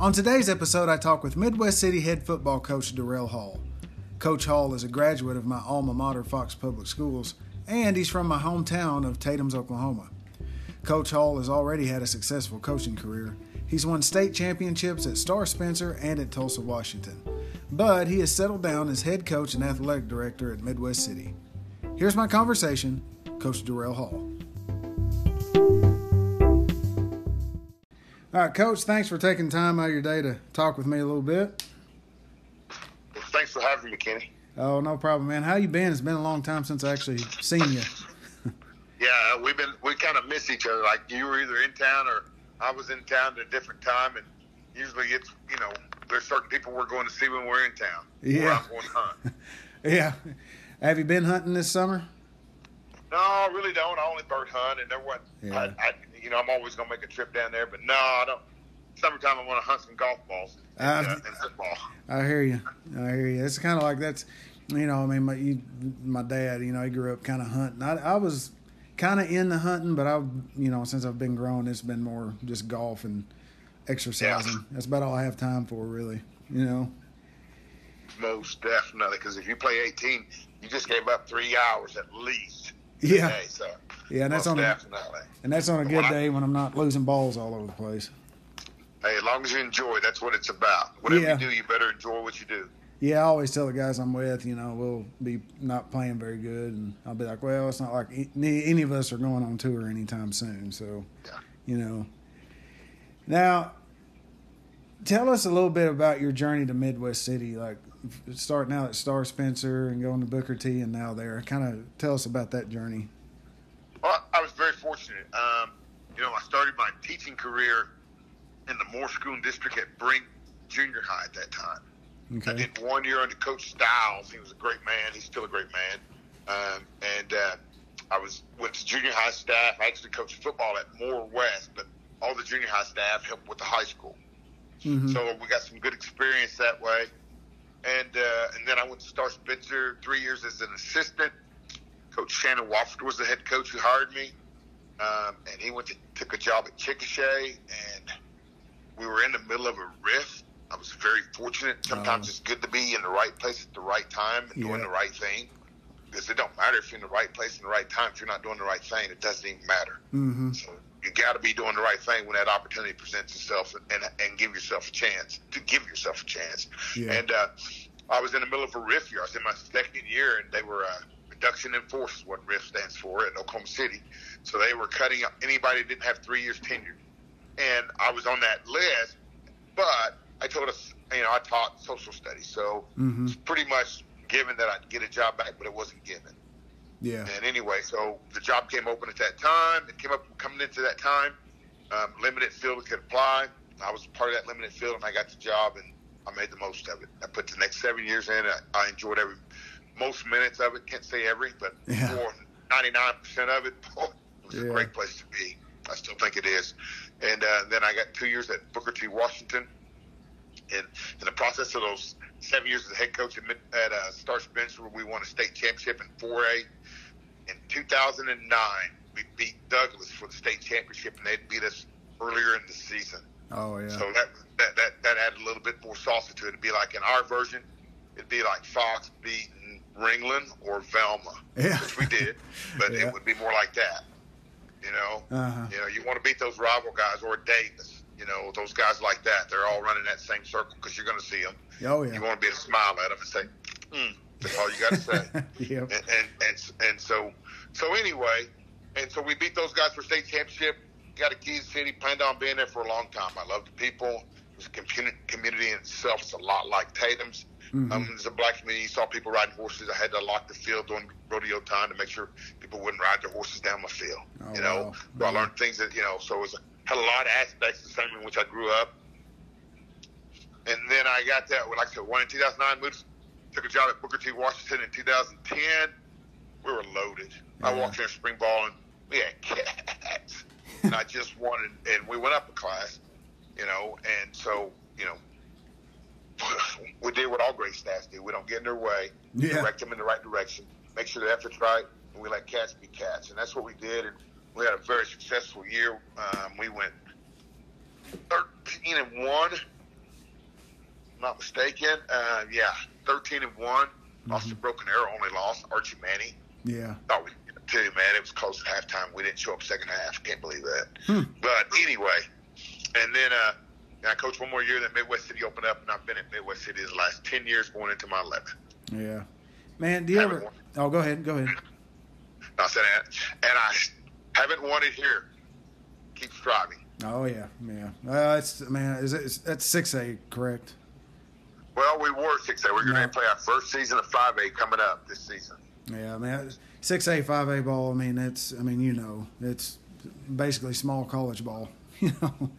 On today's episode, I talk with Midwest City head football coach Darrell Hall. Coach Hall is a graduate of my alma mater, Fox Public Schools, and he's from my hometown of Tatums, Oklahoma. Coach Hall has already had a successful coaching career. He's won state championships at Star Spencer and at Tulsa, Washington. But he has settled down as head coach and athletic director at Midwest City. Here's my conversation, Coach Darrell Hall. All right, Coach, thanks for taking time out of your day to talk with me a little bit. Well, thanks for having me, Kenny. Oh, no problem, man. How you been? It's been a long time since I actually seen you. yeah, we've been we kind of miss each other. Like you were either in town or I was in town at a different time, and usually it's you know there's certain people we're going to see when we're in town. Yeah. I'm going to hunt. yeah. Have you been hunting this summer? No, I really don't. I only bird hunt, and there wasn't. Yeah. I, I, you know, I'm always going to make a trip down there, but no, I don't. Summertime, I want to hunt some golf balls and, Uh, uh, and football. I hear you. I hear you. It's kind of like that's, you know, I mean, my you, my dad, you know, he grew up kind of hunting. I, I was kind of into hunting, but I've, you know, since I've been grown, it's been more just golf and exercising. That's about all I have time for, really. You know. Most definitely, because if you play 18, you just gave up three hours at least. Yeah. Today, so Yeah, and that's on a, definitely. and that's on a good When I- day when I'm not losing balls all over the place. Hey, as long as you enjoy, that's what it's about. Whatever Yeah. you do, you better enjoy what you do. Yeah, I always tell the guys I'm with, you know, we'll be not playing very good, and I'll be like, well, it's not like any, any of us are going on tour anytime soon, so Yeah. you know. Now, tell us a little bit about your journey to Midwest City, like starting out at Star Spencer and going to Booker T, and now there. Kind of tell us about that journey. Well, I was very fortunate. Um, you know, I started my teaching career in the Moore School District at Brink Junior High at that time. Okay. I did one year under Coach Styles. He was a great man. He's still a great man. Um, and uh, I was went to junior high staff. I actually coached football at Moore West, but all the junior high staff helped with the high school. hmm So we got some good experience that way. And uh, and then I went to Star Spencer three years as an assistant. Coach Shannon Wofford was the head coach who hired me, um, and he went to took a job at Chickasha, and we were in the middle of a rift. I was very fortunate. Sometimes it's good to be in the right place at the right time and doing the right thing. Because it don't matter if you're in the right place in the right time. If you're not doing the right thing, it doesn't even matter. hmm So you got to be doing the right thing when that opportunity presents itself, and and give yourself a chance to give yourself a chance. Yeah. And uh, I was in the middle of a RIF year. I was in my second year, and they were uh, reduction in force is what RIF stands for at Oklahoma City. So they were cutting out anybody that didn't have three years tenure, and I was on that list. But I told us, you know, I taught social studies, so hmm it's pretty much given that I'd get a job back, but it wasn't given. Yeah. And anyway, so the job came open at that time. It came up coming into that time. Um, limited field could apply. I was part of that limited field, and I got the job, and I made the most of it. I put the next seven years in. I, I enjoyed every most minutes of it. Can't say every, but Yeah. ninety nine percent of it. Boy, it was Yeah. a great place to be. I still think it is. And uh, then I got two years at Booker T. Washington. And in the process of those seven years as a head coach at, Mid- at uh, Star Spencer, we won a state championship in 4A. In 2009, we beat Douglass for the state championship, and they beat us earlier in the season. Oh yeah. So that, that that that added a little bit more salsa to it. It'd be like in our version, it'd be like Fox beating Ringling or Velma, Yeah. which we did, but Yeah. it would be more like that. You know, Uh-huh. you know, you want to beat those rival guys or Davis. You know, those guys like that. They're all running that same circle because you're going to see them. Oh yeah. You want to be able to smile at them and say, mm, "That's all you got to say." yep. and, and and and so so anyway, and so we beat those guys for state championship. Got a Kansas City. Planned on being there for a long time. I love the people. It was a community, community in itself. It's a lot like Tatums. Mhm. Um, there's a black community. You saw people riding horses. I had to lock the field during rodeo time to make sure people wouldn't ride their horses down my field. Oh, you know, wow. so I learned things that you know. So it was had a lot of aspects the same in which I grew up. And then I got that. Like I said, one in 2009. Moved, took a job at Booker T. Washington in 2010. We were loaded. I walked in spring ball and we had cats. and I just wanted, and we went up a class, you know, and so, you know, we did what all great staffs do. We don't get in their way. Yeah. Direct them in the right direction. Make sure the effort's right, and we let cats be cats. And that's what we did. And we had a very successful year. Um, we went 13 and one not mistaken. Uh, yeah, 13 and one. Lost a Broken Arrow, only lost Archie Manning. Yeah. Thought we too, man. It was close at halftime. We didn't show up second half. Can't believe that. Hmm. But anyway, and then uh, I coached one more year. Then Midwest City opened up, and I've been at Midwest City the last ten years, going into my 11th. Yeah. Man, do you ever? won. Oh, go ahead. Go ahead. I said, that. and I haven't won it here. Keep striving. Oh yeah, yeah. Uh, it's man, is it? It's, that's six A, correct? Well, we were six A. We're going to Yeah. play our first season of five A coming up this season. Yeah, man. Six A, five A ball. I mean, it's. I mean, you know, it's basically small college ball. You know.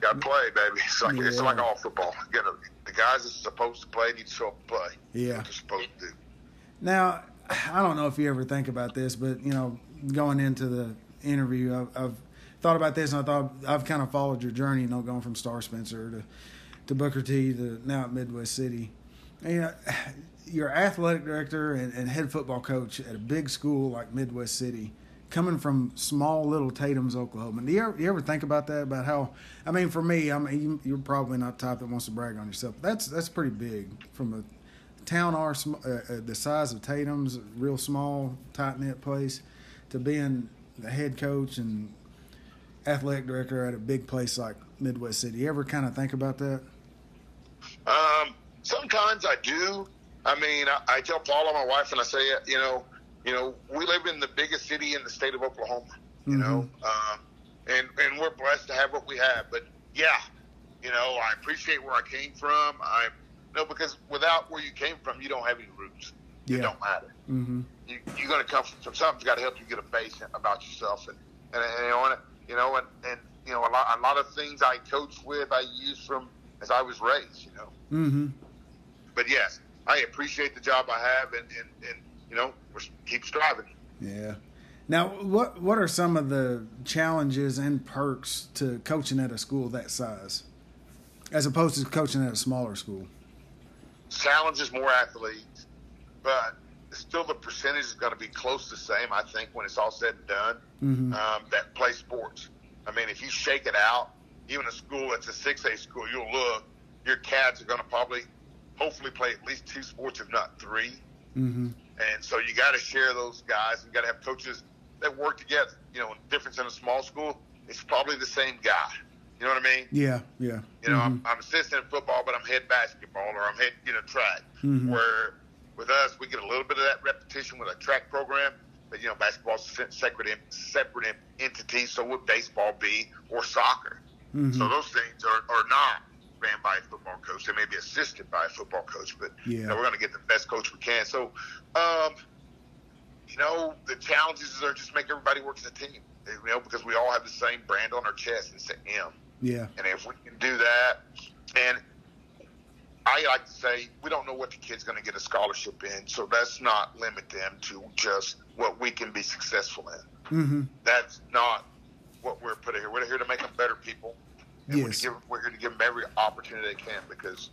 Got to play, baby. It's like it's like all football. You know, the guys that's supposed to play need to show up play. Yeah. They're supposed to do. Now, I don't know if you ever think about this, but you know, going into the interview, I've, I've thought about this, and I thought I've kind of followed your journey. You know, going from Star Spencer to to Booker T to now at Midwest City. And, you know, you're athletic director and, and head football coach at a big school like Midwest City, coming from small little Tatums, Oklahoma. Do you ever, you ever think about that? About how? I mean, for me, I mean, you, you're probably not the type that wants to brag on yourself. That's that's pretty big from a town are sm- uh, uh, the size of Tatums, real small, tight knit place, to being the head coach and athletic director at a big place like Midwest City. You ever kind of think about that? Um, sometimes I do. I mean, I, I tell Paula, my wife, and I say, you know, you know, we live in the biggest city in the state of Oklahoma. You know, um, and and we're blessed to have what we have. But yeah, you know, I appreciate where I came from. I no because without where you came from, you don't have any roots. It don't matter. Mm-hmm. you, you're going to come from something's got to help you get a base about yourself and and, and you know and, you know and, and you know a lot a lot of things I coach with I use from as I was raised you know Mm-hmm. but yes I appreciate the job I have and and, and you know we're, keep striving Yeah. Now, what what are some of the challenges and perks to coaching at a school that size, as opposed to coaching at a smaller school? challenges more athletes but still the percentage is going to be close to the same I think when it's all said and done Mm-hmm. um, that play sports. I mean, if you shake it out, even a school that's a six A school, you'll look, your cats are going to probably, hopefully, play at least two sports, if not three. Mm-hmm. And so you got to share those guys. You got to have coaches that work together. You know, difference in a small school, it's probably the same guy. You know what I mean? Yeah. Yeah. You know, Mhm. I'm, I'm assistant in football, but I'm head basketball or I'm head, you know, track. Mhm. Where with us, we get a little bit of that repetition with a track program. But, you know, basketball's a separate, separate entity. So would baseball be or soccer? Mhm. So those things are, are not ran by a football coach. They may be assisted by a football coach, but you know, we're going to get the best coach we can. So, um, you know, the challenges are just make everybody work as a team. You know, because we all have the same brand on our chest. It's an M. Yeah. And if we can do that, and I like to say, we don't know what the kid's going to get a scholarship in, so let's not limit them to just what we can be successful in. Mm-hmm. That's not what we're put here. We're here to make them better people. And Yes. we're, give, we're here to give them every opportunity they can because,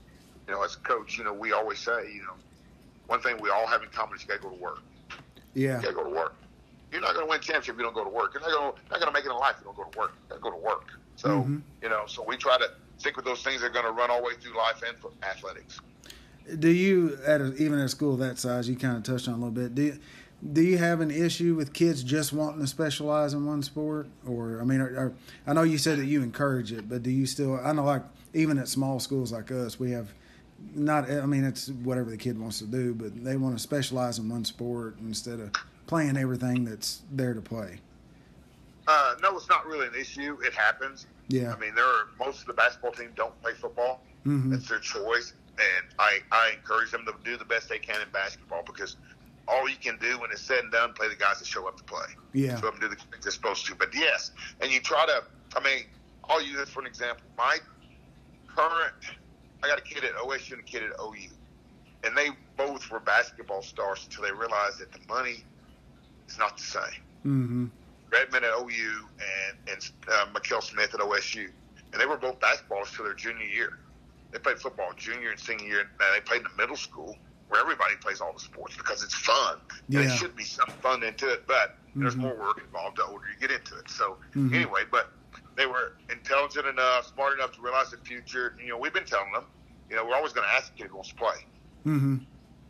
you know, as a coach, you know, we always say, you know, one thing we all have in common is you got to go to work. Yeah. You got to go to work. You're not going to win a championship if you don't go to work. You're not going to not going to make it in life if you don't go to work. You got to go to work. So Mhm. you know, so we try to stick with those things that are going to run all the way through life and for athletics. Do you at a, even at a school that size? You kind of touched on a little bit. Do you, do you have an issue with kids just wanting to specialize in one sport, or I mean, are, are, I know you said that you encourage it, but do you still? I know, like even at small schools like us, we have not. I mean, it's whatever the kid wants to do, but they want to specialize in one sport instead of playing everything that's there to play. Uh, no, it's not really an issue. It happens. Yeah. I mean, there are most of the basketball team don't play football. Mhm. That's their choice, and I I encourage them to do the best they can in basketball because all you can do when it's said and done, play the guys that show up to play. Yeah. So them do the things they're supposed to. But yes, and you try to. I mean, I'll use this for an example. My current, I got a kid at OSU and a kid at OU, and they both were basketball stars until they realized that the money is not the same. Mm-hmm. Redmond at OU and and uh, Mikel Smith at OSU, and they were both basketballers till their junior year. They played football junior and senior year, and they played in the middle school where everybody plays all the sports because it's fun. And it should be some fun into it, but there's Mhm. more work involved the older you get into it. So Mhm. anyway, but they were intelligent enough, smart enough to realize the future. You know, we've been telling them, you know, we're always going to ask the kid who wants to play. Mm-hmm.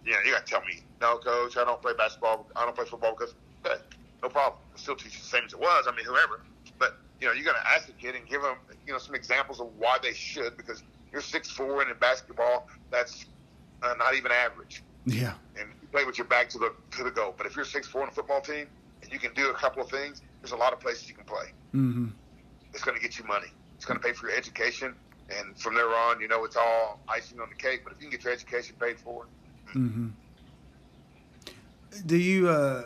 You know, you got to tell me, no, coach, I don't play basketball. I don't play football because, okay, no problem. I still teach the same as it was. I mean, whoever. But, you know, you got to ask the kid and give them, you know, some examples of why they should because you're six four and in basketball, that's uh, not even average. Yeah. And you play with your back to the to the goal. But if you're six four on a football team and you can do a couple of things, there's a lot of places you can play. Mm-hmm. It's going to get you money. It's going to pay for your education. And from there on, you know, it's all icing on the cake. But if you can get your education paid for, Mm-hmm. Do you? Uh,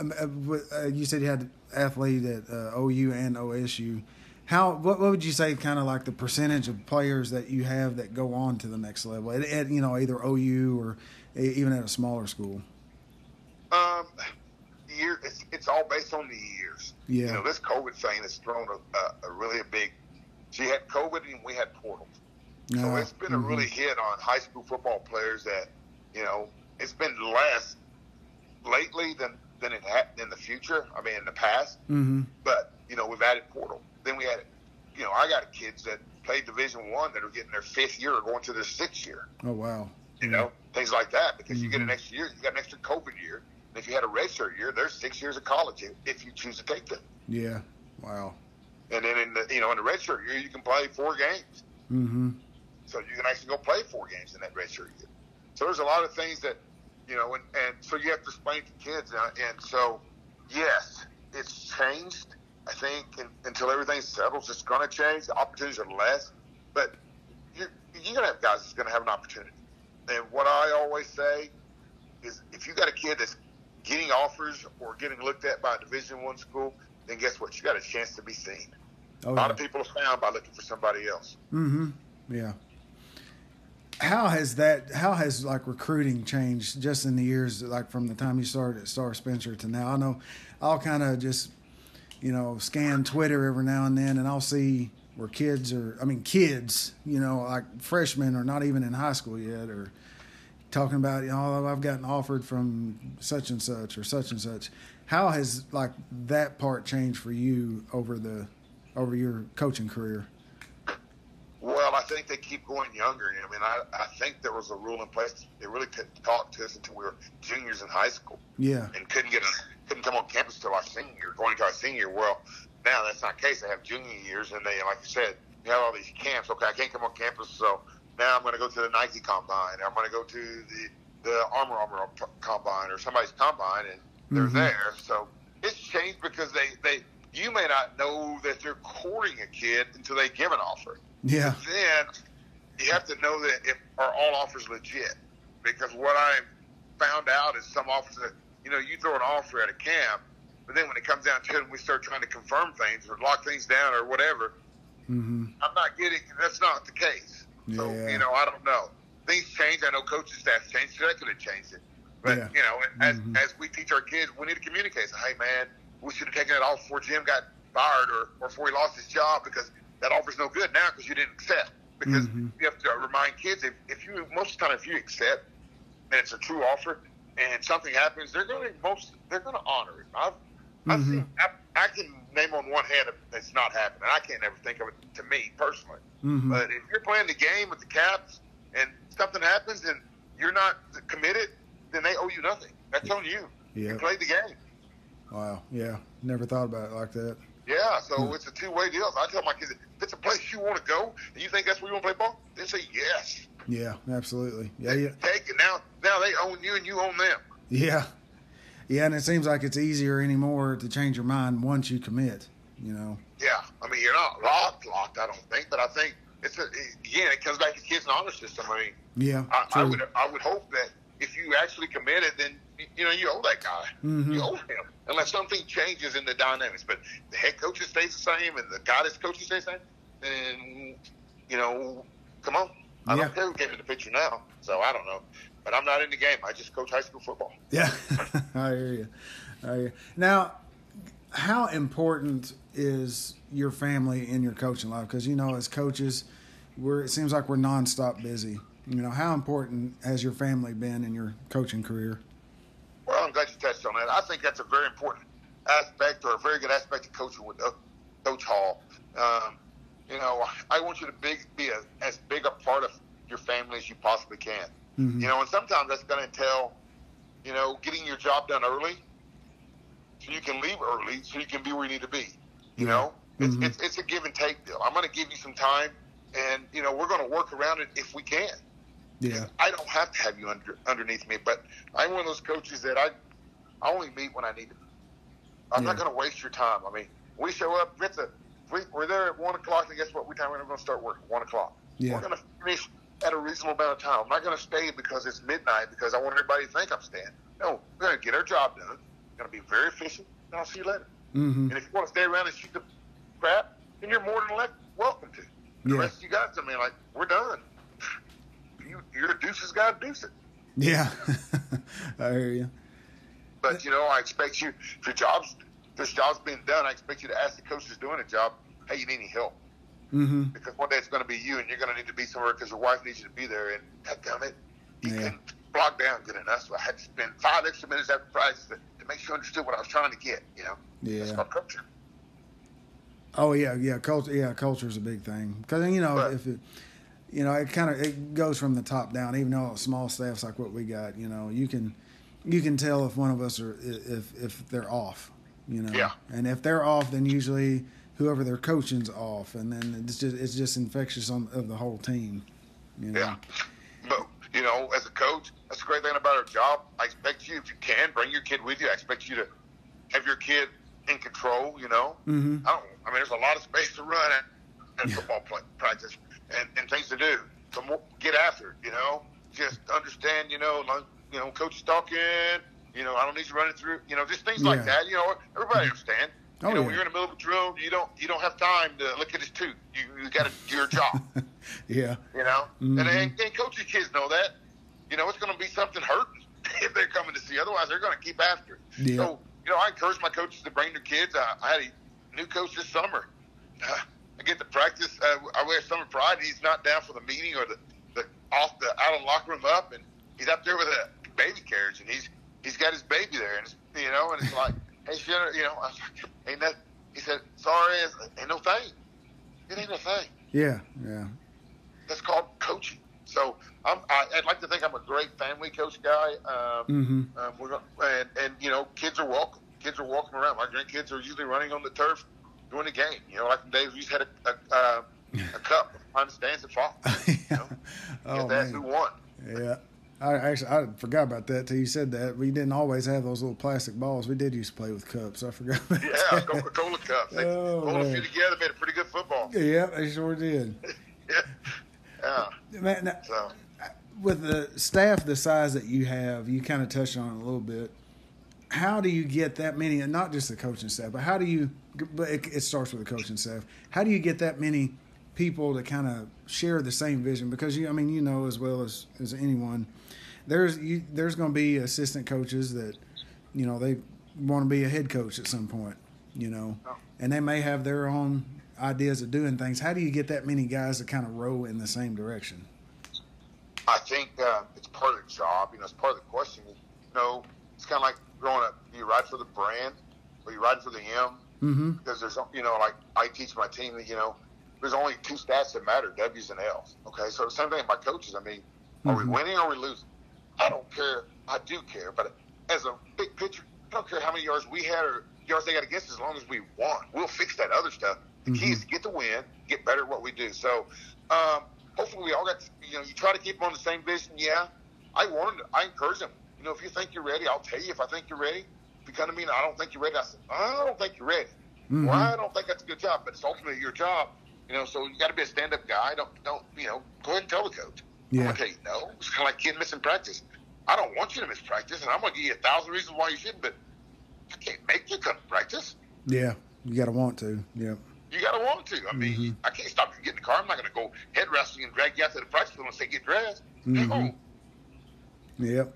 um, uh, uh, you said you had athlete at uh, OU and OSU. How? What, what would you say? Kind of like the percentage of players that you have that go on to the next level at, at you know either OU or even at a smaller school. Um, year it's it's all based on the years. Yeah. You know, this COVID thing has thrown a, a, a really a big. She had COVID and we had portals. So it's been mhm. a really hit on high school football players that, you know, it's been less lately than than it had in the future. I mean, in the past. Mm-hmm. But you know, we've added portal. Then we had, you know, I got kids that play Division One that are getting their fifth year or going to their sixth year. Oh wow. You know, things like that because you get an Mhm. extra year. You got an extra COVID year. And if you had a redshirt year, there's six years of college if- if you choose to take them. Yeah. Wow. And then in the you know in the redshirt year, you can play four games. Mm-hmm. So you can actually go play four games in that redshirt year. So there's a lot of things that, you know, and, and so you have to explain to kids. Uh, and so, yes, it's changed. I think and, until everything settles, it's going to change. The opportunities are less, but you're, you're going to have guys that's going to have an opportunity. And what I always say is, if you got a kid that's getting offers or getting looked at by a Division One school, then guess what? You got a chance to be seen. Oh, A lot yeah. of people are found by looking for somebody else. Mm-hmm. Yeah. How has that? How has like recruiting changed just in the years, like from the time you started at Star Spencer to now? I know I'll kind of just, you know, scan Twitter every now and then, and I'll see where kids are. I mean, kids, you know, like freshmen or not even in high school yet, or talking about, you know, oh, I've gotten offered from such and such or such and such. How has like that part changed for you over the over your coaching career? Well, I think they keep going younger. I mean, I, I think there was a rule in place. They really couldn't talk to us until we were juniors in high school Yeah. and couldn't get a, couldn't come on campus until our senior year, going into our senior. Well, now that's not the case. They have junior years, and they, like you said, you have all these camps. Okay, I can't come on campus, so now I'm going to go to the Nike combine. I'm going to go to the the Armor Armor combine or somebody's combine, and they're Mhm. there. So it's changed because they they you may not know that they're courting a kid until they give an offer Yeah. then you have to know that if are all offers legit. Because what I found out is some offers that you know you throw an offer at a camp, but then when it comes down to it, and we start trying to confirm things or lock things down or whatever, Mm-hmm. I'm not getting. That's not the case. So Yeah. you know, I don't know. Things change. I know coaching staff changed. So that could have changed it. But Yeah. you know, as Mhm. as we teach our kids, we need to communicate. Say, hey man, we should have taken it off before Jim got fired or, or before he lost his job because that offer's no good now because you didn't accept. Because Mhm. you have to remind kids if, if you most of the time if you accept and it's a true offer and something happens, they're going to most they're going to honor it. I've I've Mhm. seen I, I can name on one hand that's not happening. I can't ever think of it to me personally. Mm-hmm. But if you're playing the game with the Caps and something happens and you're not committed, then they owe you nothing. That's on you. Yeah. You played the game. Wow. Yeah. Never thought about it like that. Yeah, so Hmm. it's a two way deal. I tell my kids, if it's a place you want to go and you think that's where you want to play ball, then say yes. Yeah. Absolutely. Yeah. Yeah. Take it now. Now they own you and you own them. Yeah. Yeah. And it seems like it's easier anymore to change your mind once you commit. You know. Yeah, I mean you're not locked, locked. I don't think, but I think it's a, again it comes back to kids and honor system. I mean, Yeah. I, I would I would hope that if you actually committed, then you know you owe that guy. Mhm. You owe him unless something changes in the dynamics. But the head coach stays the same, and the guy that's coaching stays the same. Then you know, come on. I Yeah. don't care who came in the picture now, so I don't know. But I'm not in the game. I just coach high school football. Yeah, I hear you. I hear you. Now, how important is your family in your coaching life? Because you know, as coaches, we're it seems like we're nonstop busy. You know, how important has your family been in your coaching career? Well, I'm glad you touched on that. I think that's a very important aspect or a very good aspect of coaching with uh, Coach Hall. Um, you know, I want you to big, be a, as big a part of your family as you possibly can. Mm-hmm. You know, and sometimes that's going to entail, you know, getting your job done early, so you can leave early, so you can be where you need to be. You yeah. know, it's, mm-hmm. it's it's a give and take deal. I'm going to give you some time, and you know, we're going to work around it if we can. Yeah. I don't have to have you under underneath me, but I'm one of those coaches that I I only meet when I need to. I'm yeah. not going to waste your time. I mean, we show up. It's a we, are there at one o'clock, and guess what? We time we're going to start work. One o'clock. Yeah. We're going to finish at a reasonable amount of time. I'm not going to stay because it's midnight because I want everybody to think I'm staying. No, we're going to get our job done. We're Going to be very efficient, and I'll see you later. Mm-hmm. And if you want to stay around and shoot the crap, then you're more than welcome to. The yeah. rest of you guys, I mean, like we're done. You, you're a deuces guy, deuce it. Yeah, I hear you. But you know, I expect you. If your job's this job's being done, I expect you to ask the coach who's doing the job, "Hey, you need any help?" Mm-hmm. Because one day it's going to be you, and you're going to need to be somewhere because your wife needs you to be there. And damn it, you yeah. can block down good enough. So I had to spend five extra minutes after practice to, to make sure I understood what I was trying to get. You know, yeah, that's called culture. Oh yeah, yeah, culture. Yeah, culture is a big thing because you know but, if it, you know, it kind of it goes from the top down. Even though small staffs like what we got, you know, you can you can tell if one of us are if if they're off, you know. Yeah. And if they're off, then usually whoever they're coaching's off, and then it's just it's just infectious on of the whole team. You know? Yeah. But you know, as a coach, that's the great thing about our job. I expect you, if you can, bring your kid with you. I expect you to have your kid in control. You know. Mm-hmm. I don't. I mean, there's a lot of space to run at, at yeah. football play, practice and, and things to do. So get after it. You know, just understand. You know, like, you know, coach is talking. You know, I don't need you running through. You know, just things yeah. like that. You know, everybody mm-hmm. understand. Oh, you know, yeah. when you're in the middle of a drill, you don't you don't have time to look at his tooth. You you got to do your job. yeah. You know, mm-hmm. and, and, and coaching kids know that. You know, it's going to be something hurting if they're coming to see. Otherwise, they're going to keep after it. Yeah. So, you know, I encourage my coaches to bring their kids. I, I had a new coach this summer. Uh, I get to practice. Uh, I wear summer pride. He's not down for the meeting or the, the off the out of the locker room up, and he's up there with a baby carriage, and he's he's got his baby there, and you know, and it's like, hey, you know, I was like, ain't that? He said, sorry, ain't no thing. It ain't a thing. Yeah, yeah. That's called coaching. So I'm, I, would like to think I'm a great family coach guy. Um, mm-hmm. um, we're gonna, and, and you know, kids are welcome. Kids are walking around. My grandkids are usually running on the turf during the game. You know, like the days we used to had a, a, uh, a cup behind the fall. You know? oh, that's who won. Yeah. I actually I forgot about that till you said that. We didn't always have those little plastic balls. We did used to play with cups. I forgot. About yeah, Coca Cola cups. They oh, pulled a few together, made a pretty good football. Yeah, they sure did. yeah. yeah. Man, now, so. with the staff the size that you have, you kind of touched on it a little bit. How do you get that many, and not just the coaching staff, but how do you? But it, it starts with the coaching staff. How do you get that many people to kind of share the same vision? Because you, I mean, you know as well as as anyone there's you, there's going to be assistant coaches that you know they want to be a head coach at some point, you know, oh. and they may have their own ideas of doing things. How do you get that many guys to kind of row in the same direction? I think uh, it's part of the job. You know, it's part of the question. You know, it's kind of like growing up. Do you ride for the brand or you ride for the M? Mm-hmm. Because there's, you know, like I teach my team that, you know, there's only two stats that matter: W's and L's. Okay, so the same thing about coaches. I mean, are mm-hmm. we winning or are we losing? I don't care. I do care, but as a big picture, I don't care how many yards we had or yards they got against as long as we won. We'll fix that other stuff. The mm-hmm. key is to get the win, get better at what we do. So um, hopefully we all got, to, you know, you try to keep them on the same vision. Yeah, I warned, I encourage them. You know, if you think you're ready, I'll tell you if I think you're ready. If you come to me and I don't think you're ready, I say, I don't think you're ready. Mm-hmm. Well, I don't think that's a good job, but it's ultimately your job. You know, so you got to be a stand-up guy. Don't, don't, you know, go ahead and tell the coach. Yeah. I'm gonna tell you no. It's kind of like kid missing practice. I don't want you to miss practice, and I'm going to give you a thousand reasons why you shouldn't, but I can't make you come to practice. Yeah, you got to want to. Yeah. You got to want to. I mean, mm-hmm. I can't stop you getting in the car. I'm not going to go head wrestling and drag you out to the practice field and say, get dressed. Mm-hmm. No. Yep.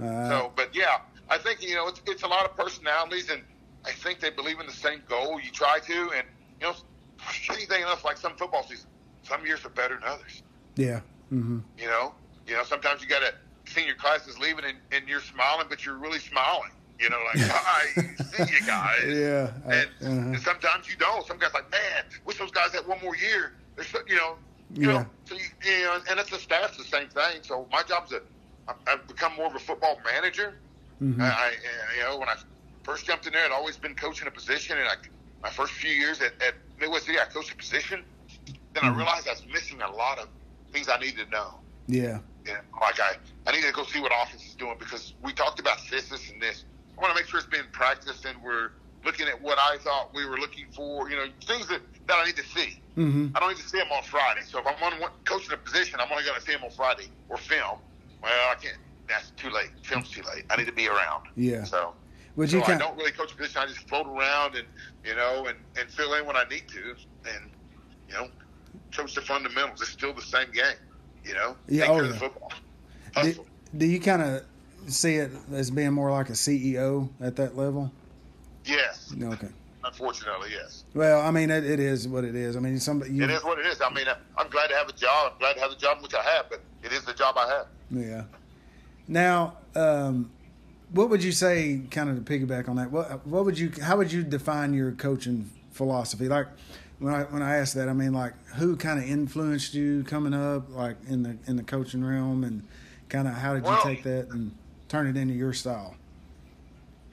Uh, so, but yeah, I think, you know, it's, it's a lot of personalities, and I think they believe in the same goal. You try to, and, you know, anything else like some football season, some years are better than others. Yeah. Mm-hmm. You know, you know, sometimes you got to senior class is leaving and, and you're smiling, but you're really smiling. You know, like, hi, see you guys. Yeah. And, uh-huh. and, sometimes you don't. Some guys like, man, wish those guys had one more year. They're so, you know, you yeah. know, so you, you know, and it's the staff's the same thing. So my job is to I've become more of a football manager. Mhm. I, I, you know, when I first jumped in there, I'd always been coaching a position, and I, my first few years at, at Midwest City, I coached a position. Then I Mhm. realized I was missing a lot of things I needed to know. Yeah. Yeah, like I, I needed to go see what offense is doing because we talked about this, this, and this. I want to make sure it's being practiced and we're looking at what I thought we were looking for. You know, things that, that I need to see. Mm-hmm. I don't need to see them on Friday. So if I'm on one, coaching a position, I'm only going to see them on Friday or film. Well, I can't. That's too late. Film's too late. I need to be around. Yeah. So, Would you so you I don't really coach a position. I just float around and you know and, and fill in when I need to, and you know, coach the fundamentals. It's still the same game. You know, Yeah, Take oh, yeah. football. do, do you kind of see it as being more like a CEO at that level? Yes, Okay. unfortunately, yes. Well, I mean, it, it is what it is. I mean, somebody. You, It is what it is. I mean, I'm glad to have a job. I'm glad to have the job which I have, but it is the job I have. Yeah. Now, um, what would you say, kind of to piggyback on that? What what would you? How would you define your coaching philosophy? Like when I when I ask that, I mean, like who kind of influenced you coming up, like in the in the coaching realm, and kind of how did you Well- take that and turn it into your style?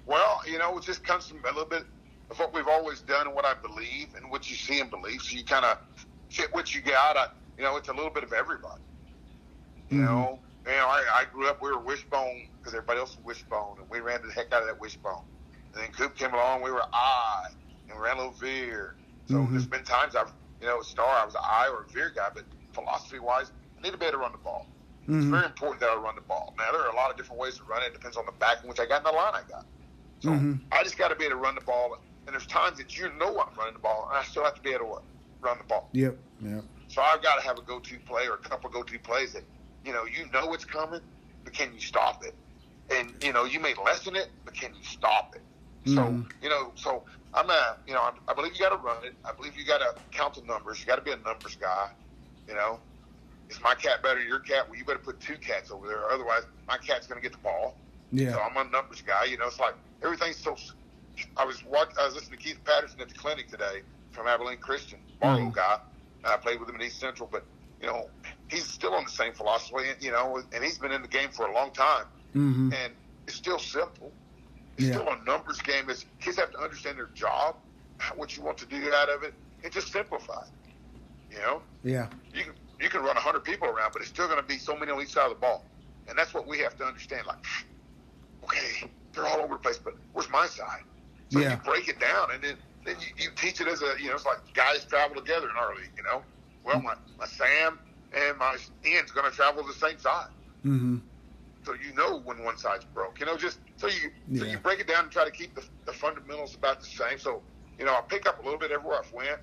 Well, you know, it just comes from a little bit of what we've always done and what I believe and what you see and believe. So you kind of fit what you got. I, you know, it's a little bit of everybody. You Mhm. know, you know, I, I grew up. We were wishbone because everybody else was wishbone, and we ran the heck out of that wishbone. And then Coop came along. We were I, and we ran a little veer. So Mhm. there's been times I've, you know, a star I was an I or a veer guy, but philosophy wise, I need to be able to run the ball. It's Mhm. very important that I run the ball. Now there are a lot of different ways to run it. It depends on the back in which I got and the line I got. So Mhm. I just got to be able to run the ball. And there's times that you know I'm running the ball, and I still have to be able to run the ball. Yep. Yep. So I've got to have a go-to play or a couple go-to plays that you know you know it's coming, but can you stop it? And you know you may lessen it, but can you stop it? So Mhm. you know, so I'm a you know I, I believe you got to run it. I believe you got to count the numbers. You got to be a numbers guy. You know, is my cat better than your cat? Well, you better put two cats over there, otherwise my cat's going to get the ball. Yeah. So I'm a numbers guy. You know, it's like everything's so. I was watch, I was listening to Keith Patterson at the clinic today from Abilene Christian, Barlow Mhm. guy. I played with him in East Central, but you know he's still on the same philosophy. You know, and he's been in the game for a long time, Mm-hmm. and it's still simple. It's Yeah. still a numbers game. It's, kids have to understand their job, what you want to do out of it, and just simplify. You know, Yeah. you can you can run hundred people around, but it's still going to be so many on each side of the ball, and that's what we have to understand. Like, okay, they're all over the place, but where's my side? So Yeah. you break it down, and then then you, you teach it as a you know it's like guys travel together in our league. You know, well my my Sam and my Ian's going to travel the same side, Mm-hmm. So you know when one side's broke. You know, just so you so Yeah. you break it down and try to keep the, the fundamentals about the same. So you know, I pick up a little bit everywhere I've went.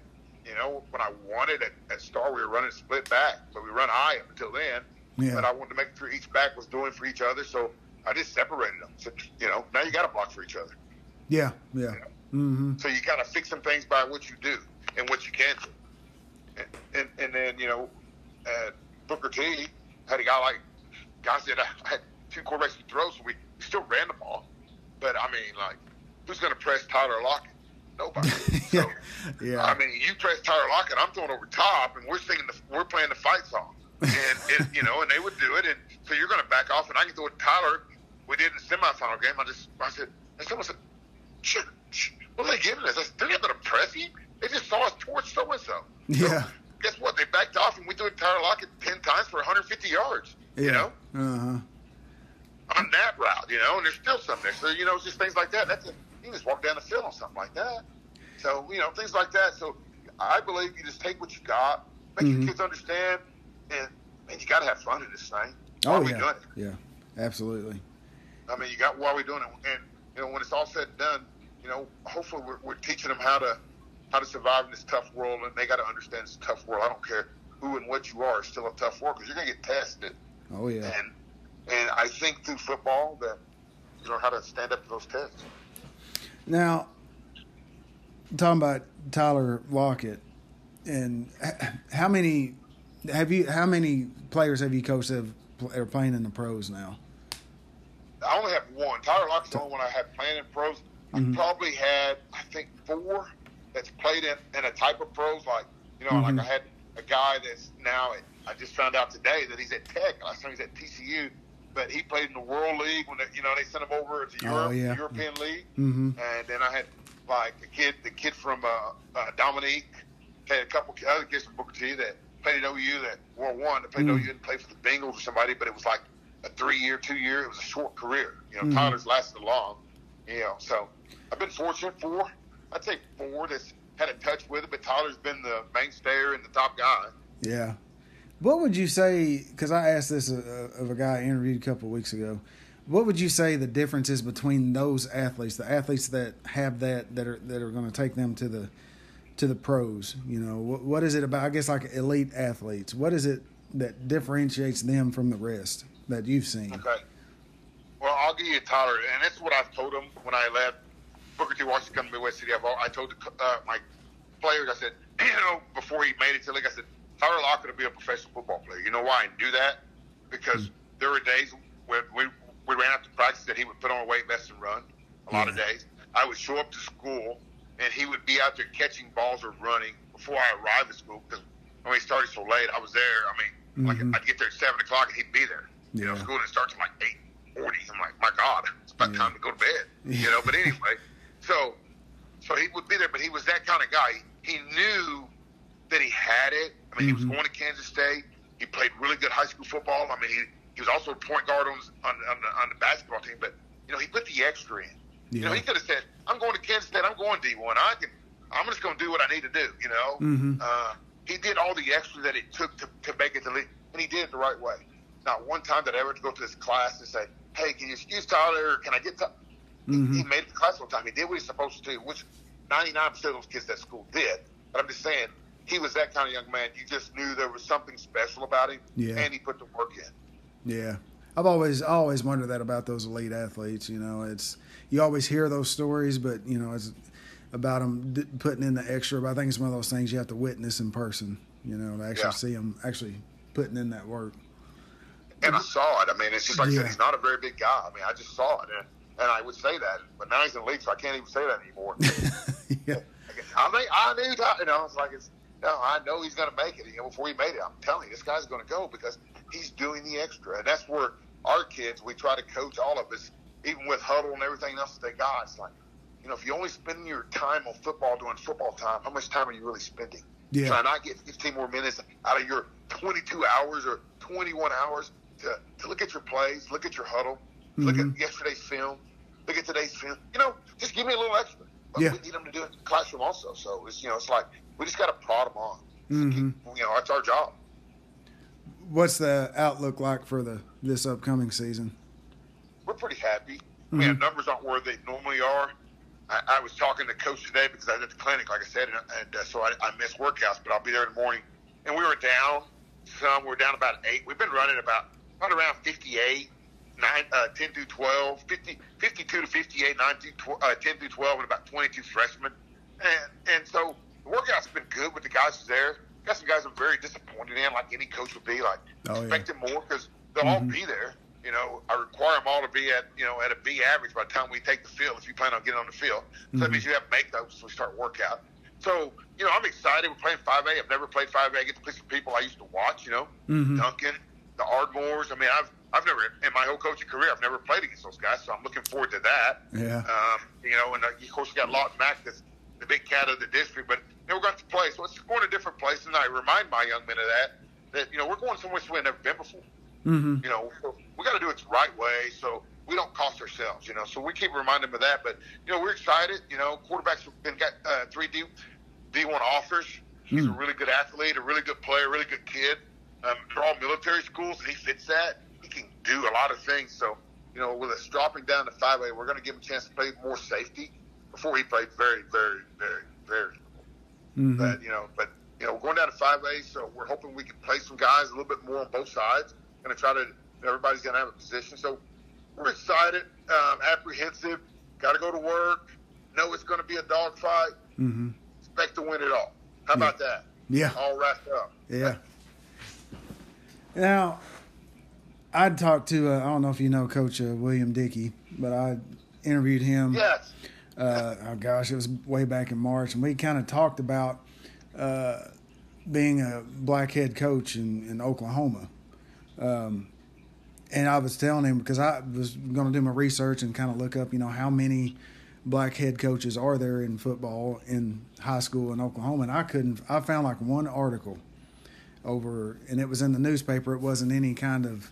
You know, when I wanted at, at Star, we were running split back, but we run high up until then. Yeah. But I wanted to make sure each back was doing for each other, so I just separated them. So, you know, now you got to block for each other. Yeah. Yeah. Mm-hmm. So you kind of fix some things by what you do and what you can do. And, and, and then, you know, at Booker T had a guy like, guys said I had two quarterbacks to throws so we, still ran the ball. But, I mean, like, who's going to press Tyler Lockett? Nobody. Yeah. So, Yeah. I mean, you press Tyler Lockett, I'm throwing over top, and we're singing the, we're playing the fight song, and it, you know, and they would do it, and so you're going to back off, and I can throw it to Tyler. We did in the semifinal game. I just, I said, and someone said, what are they giving us? I said, they're not going to press him. They just saw us torch so and so. Yeah. Guess what? They backed off, and we threw it Tyler Lockett ten times for 150 yards. Yeah. You know, Uh-huh. On that route, you know, and there's still some there. So, you know, it's just things like that. That's a, you can just walk down the field on something like that. So, you know, things like that. So I believe you just take what you got, make Mhm. your kids understand, and man, you got to have fun in this thing. Why Oh yeah. Yeah. Absolutely. I mean, you got why are we doing it? And you know, when it's all said and done, you know, hopefully we're, we're teaching them how to how to survive in this tough world, and they got to understand it's a tough world. I don't care who and what you are, it's still a tough world because you're gonna get tested. Oh yeah. And and I think through football that you know how to stand up to those tests. Now, talking about Tyler Lockett, and how many have you? How many players have you coached that have, are playing in the pros now? I only have one. Tyler Lockett's the only one I had playing in pros. Mhm. I probably had, I think, four that's played in, in a type of pros. Like, you know, Mhm. like I had a guy that's now, at, I just found out today that he's at Tech. Last time he was at TCU. But he played in the World League when they, you know they sent him over to Oh, Europe, yeah. European League. Mm-hmm. And then I had like the kid, the kid from uh, uh, Dominique, had a couple other kids from Booker T that played at OU that were one that played Mm. at OU and played for the Bengals or somebody, but it was like a three year, two year. It was a short career. You know, Mhm. Tyler's lasted long. You know, so I've been fortunate for I'd say four that's had a touch with it, but Tyler's been the mainstay and the top guy. Yeah. What would you say? Because I asked this of a guy I interviewed a couple weeks ago. What would you say the difference is between those athletes, the athletes that have that that are that are going to take them to the to the pros? You know, what, what is it about? I guess like elite athletes. What is it that differentiates them from the rest that you've seen? Okay. Well, I'll give you Tyler, and this is what I've told him when I left Booker T. Washington, Midwest City. I told uh, my players, I said, you know, before he made it to league, I said, Tyler Lockett will be a professional football player. You know why I knew that? Because there were days when we, we ran up to practice that he would put on a weight vest and run. A lot of days. I would show up to school, and he would be out there catching balls or running before I arrived at school because when he started so late, I was there. I mean, Mhm. like I'd get there at 7 o'clock, and he'd be there. You know, Yeah. school didn't start till like eight forty. I'm like, my God, it's about Yeah. time to go to bed. You know, but anyway, so so he would be there, but he was that kind of guy. He knew that he had it. I mean, he was Mhm. going to Kansas State. He played really good high school football. I mean, he, he was also a point guard on, on, on, the, on the basketball team, but you know, he put the extra in. You know, he could have said, "I'm going to Kansas State. I'm going D1. I can. I'm just going to do what I need to do." You know. Mhm. Uh, he did all the extra that it took to, to make it to the league, and he did it the right way. Not one time did I ever go to this class and say, "Hey, can you excuse Tyler? Or can I get to?" He- Mhm. He made it to class one time. He did what he's supposed to do, which 99% of those kids at school did. But I'm just saying, he was that kind of young man. You just knew there was something special about him, Yeah. and he put the work in. Yeah, I've always I always wondered that about those elite athletes. You know, it's you always hear those stories, but you know, it's about them d- putting in the extra. But I think it's one of those things you have to witness in person. You know, to actually Yeah. see them actually putting in that work. And I saw it. I mean, it's just like I Yeah. said, he's not a very big guy. I mean, I just saw it, and, and I would say that, but now he's in the league, so I can't even say that anymore. yeah, I mean, I knew that. You know, it's like it's. No, I know he's going to make it. You know, before he made it, I'm telling you, this guy's going to go because he's doing the extra, and that's where our kids. We try to coach all of us, even with huddle and everything else that they got. It's like, you know, if you only spend your time on football doing football time, how much time are you really spending? Yeah. Try not get 15 more minutes out of your 22 hours or 21 hours to, to look at your plays, look at your huddle, look Mhm. at yesterday's film, look at today's film. You know, just give me a little extra. But Yeah. we need them to do it in the classroom also. So it's you know, it's like we just got to prod them on. Mhm. You know, that's our job. What's the outlook like for the this upcoming season? We're pretty happy. Mhm. our numbers aren't where they normally are. I, I was talking to coach today because I was at the clinic, like I said, and, and uh, so I, I missed workouts, but I'll be there in the morning. And we were down some. We're down about eight. We've been running about right around 58, nine, uh, 10 through 12, 50, 52 to 58, 9 through uh, 10 through 12, and about 22 freshmen. And and so the workout's been good with the guys who's there. Got some guys I'm very disappointed in, like any coach would be. Like Oh, yeah. expecting more because they'll all Mhm. be there. You know, I require them all to be at you know at a B average by the time we take the field. If you plan on getting on the field, so that Mhm. means you have to make those when we start workout. So you know, I'm excited. We're playing 5A. I've never played 5A. I get to play some people I used to watch. You know, Mhm. Duncan, the Ardmores. I mean, I've I've never in my whole coaching career I've never played against those guys. So I'm looking forward to that. Yeah. Um, you know, and uh, of course you got Lawton Mac, that's the big cat of the district, but you know, we're going to play. So it's going to different places, and I remind my young men of that. That you know, we're going somewhere we've never been before Mhm. you know, we got to do it the right way so we don't cost ourselves, you know. So we keep reminding them of that. But, you know, we're excited. You know, quarterback's been got uh, three D, D1 offers. He's a Hmm. really good athlete, a really good player, a really good kid. Um, they're all military schools, and he fits that. Do a lot of things. So, you know, with us dropping down to 5A, we're going to give him a chance to play more safety. Before he played very, very, very, very Mhm. but you know, but you know, we're going down to five A, so we're hoping we can play some guys a little bit more on both sides. Going to try to. Everybody's going to have a position, so we're excited, um, apprehensive. Got to go to work. Know it's going to be a dogfight. Mhm. Expect to win it all. How about that? Yeah. All wrapped up. Yeah. Now, I'd talked to, uh, I don't know if you know Coach uh, William Dickey, but I interviewed him. Yes. Uh, oh gosh, it was way back in March, and we kind of talked about uh, being a black head coach in, in Oklahoma. Um, and I was telling him because I was going to do my research and kind of look up, you know, how many black head coaches are there in football in high school in Oklahoma, and I couldn't. I found like one article over, and it was in the newspaper. It wasn't any kind of,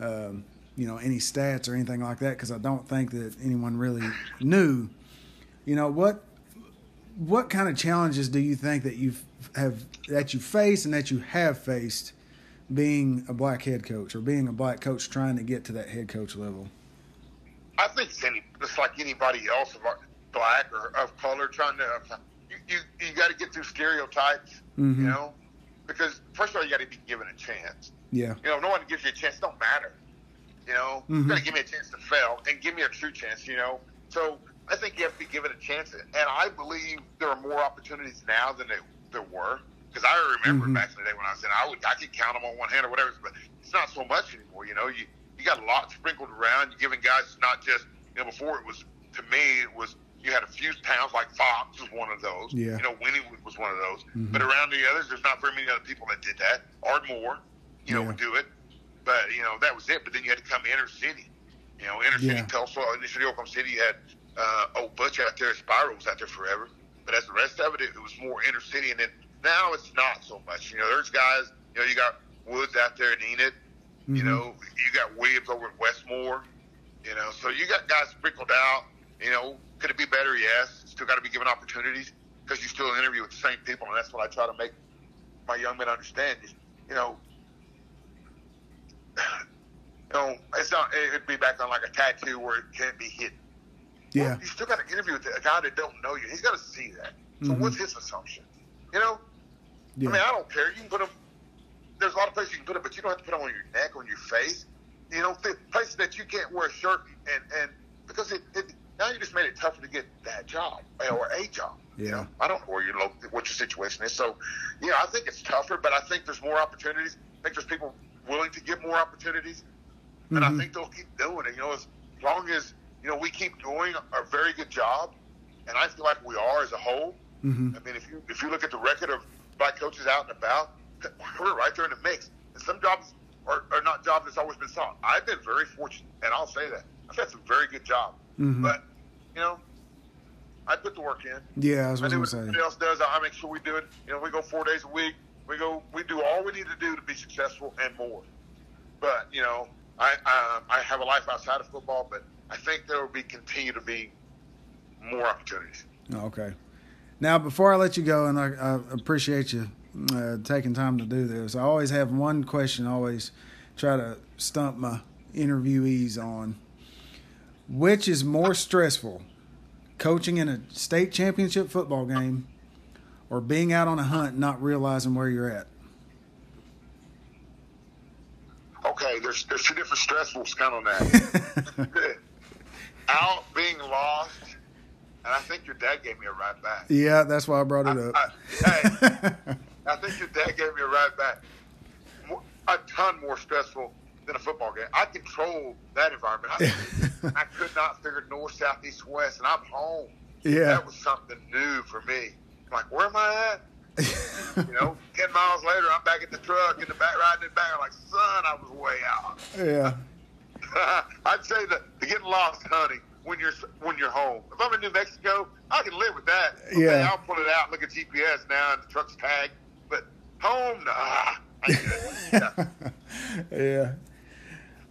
um, you know, any stats or anything like that because I don't think that anyone really knew. You know what? What kind of challenges do you think that you have that you face and that you have faced being a black head coach or being a black coach trying to get to that head coach level? I think it's any just like anybody else of black or of color trying to you you, you got to get through stereotypes, mm-hmm. you know, because first of all you got to be given a chance. Yeah. You know, if no one gives you a chance, it don't matter. You know, mm-hmm. you got to give me a chance to fail and give me a true chance. You know, so I think you have to be given a chance, and I believe there are more opportunities now than there, there were. Because I remember mm-hmm. back in the day when I was in, I would I could count them on one hand or whatever, but it's not so much anymore. You know, you you got a lot sprinkled around. You're giving guys not just you know before it was to me it was you had a few towns like Fox was one of those. Yeah. You know, Wynnewood was one of those. Mm-hmm. But around the others, there's not very many other people that did that. Ardmore, you know, yeah. would do it. But you know that was it. But then you had to come inner city. You know, inner city. Tulsa, inner city Oklahoma City. Had uh, old Butch out there. Spyro was out there forever. But as the rest of it, it, it was more inner city. And then now it's not so much. You know, there's guys. You know, you got Woods out there in Enid. Mm-hmm. You know, you got Williams over at Westmoore. You know, so you got guys sprinkled out. You know, could it be better? Yes. Still got to be given opportunities because you still interview with the same people, and that's what I try to make my young men understand. Is, you know, you know, it's not. It'd be back on like a tattoo where it can't be hidden. Yeah. Well, you still got to interview with a guy that don't know you. He's got to see that. So mm-hmm. what's his assumption? You know, yeah. I mean, I don't care. You can put them. There's a lot of places you can put them, but you don't have to put them on your neck, on your face. You know, places that you can't wear a shirt and and because it, it now you just made it tougher to get that job or a job. Yeah. You know, I don't know where you your what your situation is. So, yeah, I think it's tougher, but I think there's more opportunities. I think there's people willing to get more opportunities, and mm-hmm. I think they'll keep doing it. You know, as long as you know we keep doing a very good job, and I feel like we are as a whole. Mm-hmm. I mean, if you if you look at the record of black coaches out and about, we're right there in the mix. And some jobs are, are not jobs that's always been sought. I've been very fortunate, and I'll say that. I've had some very good jobs. Mm-hmm. But, you know, I put the work in. Yeah, I was going to say. Everybody else does. I make sure we do it. You know, we go four days a week. We go. We do all we need to do to be successful and more. But you know, I I, I have a life outside of football, but I think there will be continue to be more opportunities. Okay. Now, before I let you go, and I, I appreciate you uh, taking time to do this, I always have one question. I always try to stump my interviewees on. Which is more stressful, coaching in a state championship football game, or being out on a hunt not realizing where you're at? Okay, there's there's two different stressfuls kind on that. out being lost and I think your dad gave me a ride back. Yeah, that's why I brought it up. I, I, hey, I think your dad gave me a ride back. A ton more stressful than a football game. I control that environment. I, I could not figure north, south, east, west, and I'm home. Yeah, that was something new for me. I'm like, where am I at? you know, ten miles later, I'm back in the truck in the back, riding it back. I'm like, son, I was way out. Yeah. I'd say that the getting lost hunting when you're when you're home. If I'm in New Mexico, I can live with that. Okay, yeah, I'll pull it out, look at GPS now, and the truck's tagged. But home, nah. yeah. yeah.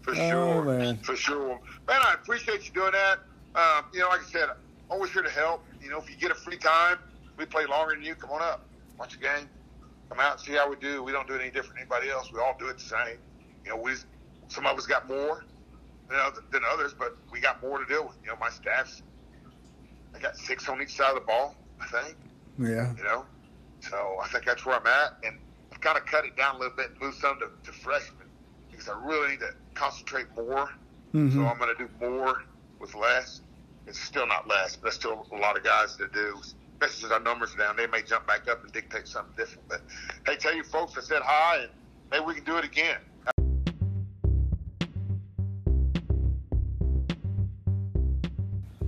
For oh, sure, man. For sure, man. I appreciate you doing that. Um, you know, like I said, always here to help. You know, if you get a free time, we play longer than you. Come on up, watch a game, come out and see how we do. We don't do it any different than anybody else. We all do it the same. You know, we some of us got more, than, other, than others, but we got more to deal with. You know, my staff's I got six on each side of the ball. I think. Yeah. You know, so I think that's where I'm at, and I've kind of cut it down a little bit and moved some to, to freshmen because I really need to concentrate more. Mm-hmm. So I'm going to do more with less. It's still not less, but there's still a lot of guys to do. As our numbers down, they may jump back up and dictate something different. But hey, tell you folks, I said hi, and maybe we can do it again.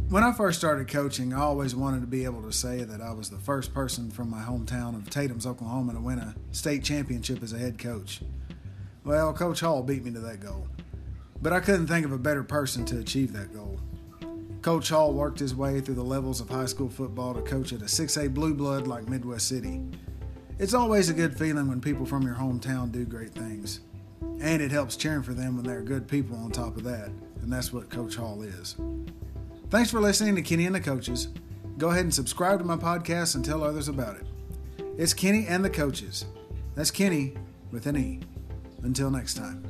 When I first started coaching, I always wanted to be able to say that I was the first person from my hometown of Tatums, Oklahoma, to win a state championship as a head coach. Well, Coach Hall beat me to that goal. but I couldn't think of a better person to achieve that goal. Coach Hall worked his way through the levels of high school football to coach at a 6A blue blood like Midwest City. It's always a good feeling when people from your hometown do great things. And it helps cheering for them when they're good people on top of that. And that's what Coach Hall is. Thanks for listening to Kenney and the Coaches. Go ahead and subscribe to my podcast and tell others about it. It's Kenney and the Coaches. That's Kenney with an E. Until next time.